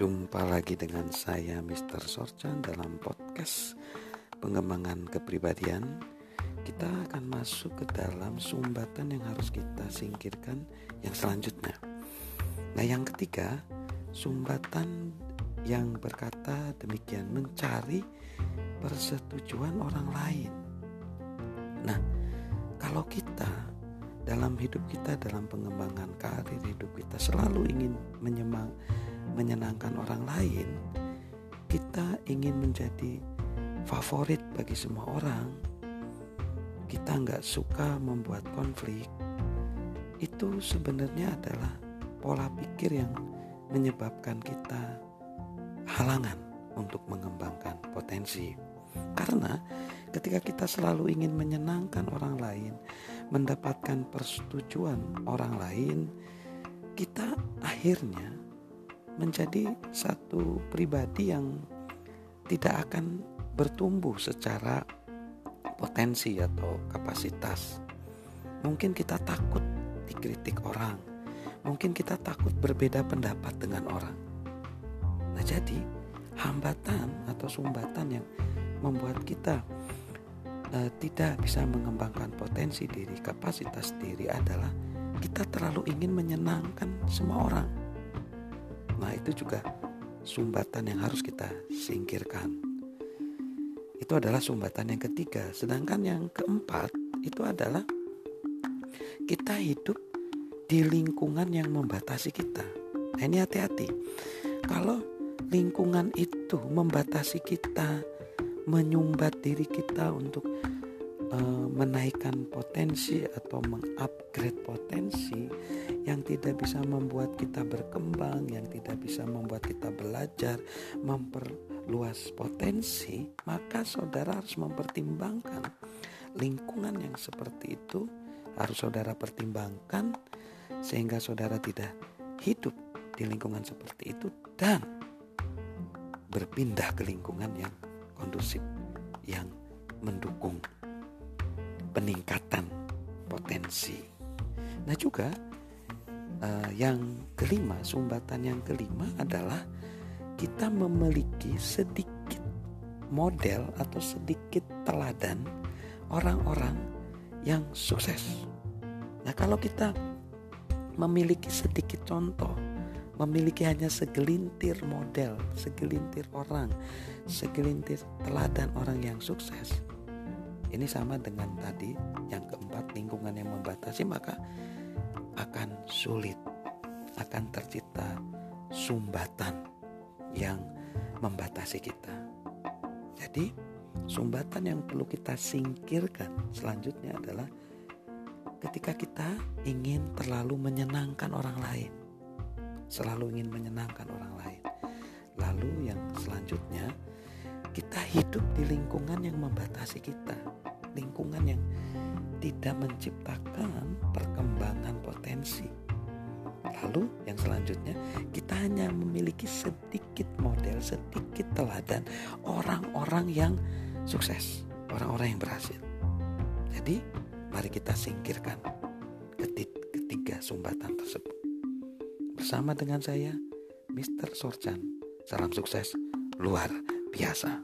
Jumpa lagi dengan saya Mr. Sorchan dalam podcast pengembangan kepribadian Kita akan masuk ke dalam sumbatan yang harus kita singkirkan yang selanjutnya Nah yang ketiga Sumbatan yang berkata demikian Mencari persetujuan orang lain Nah kalau kita dalam hidup kita dalam pengembangan karir hidup kita selalu ingin menyemang menyenangkan orang lain, kita ingin menjadi favorit bagi semua orang, kita nggak suka membuat konflik, itu sebenarnya adalah pola pikir yang menyebabkan kita halangan untuk mengembangkan potensi. Karena ketika kita selalu ingin menyenangkan orang lain, mendapatkan persetujuan orang lain, kita akhirnya menjadi satu pribadi yang tidak akan bertumbuh secara potensi atau kapasitas. Mungkin kita takut dikritik orang, mungkin kita takut berbeda pendapat dengan orang. Nah, jadi hambatan atau sumbatan yang membuat kita uh, tidak bisa mengembangkan potensi diri, kapasitas diri adalah kita terlalu ingin menyenangkan semua orang Nah, itu juga sumbatan yang harus kita singkirkan. Itu adalah sumbatan yang ketiga. Sedangkan yang keempat itu adalah kita hidup di lingkungan yang membatasi kita. Nah, ini hati-hati. Kalau lingkungan itu membatasi kita, menyumbat diri kita untuk uh, menaikkan potensi atau mengupgrade potensi, yang tidak bisa membuat kita berkembang, yang tidak bisa membuat kita belajar, memperluas potensi, maka saudara harus mempertimbangkan lingkungan yang seperti itu harus saudara pertimbangkan sehingga saudara tidak hidup di lingkungan seperti itu dan berpindah ke lingkungan yang kondusif yang mendukung peningkatan potensi. Nah, juga uh, yang kelima, sumbatan yang kelima adalah kita memiliki sedikit model atau sedikit teladan orang-orang yang sukses. Nah, kalau kita memiliki sedikit contoh, memiliki hanya segelintir model, segelintir orang, segelintir teladan orang yang sukses. Ini sama dengan tadi yang keempat lingkungan yang membatasi maka akan sulit, akan tercipta sumbatan yang membatasi kita. Jadi, sumbatan yang perlu kita singkirkan selanjutnya adalah ketika kita ingin terlalu menyenangkan orang lain, selalu ingin menyenangkan orang lain. Lalu, yang selanjutnya, kita hidup di lingkungan yang membatasi kita, lingkungan yang tidak menciptakan perkembangan potensi. Lalu yang selanjutnya kita hanya memiliki sedikit model, sedikit teladan orang-orang yang sukses, orang-orang yang berhasil. Jadi mari kita singkirkan ketiga sumbatan tersebut. Bersama dengan saya, Mr. Sorchan. Salam sukses luar biasa.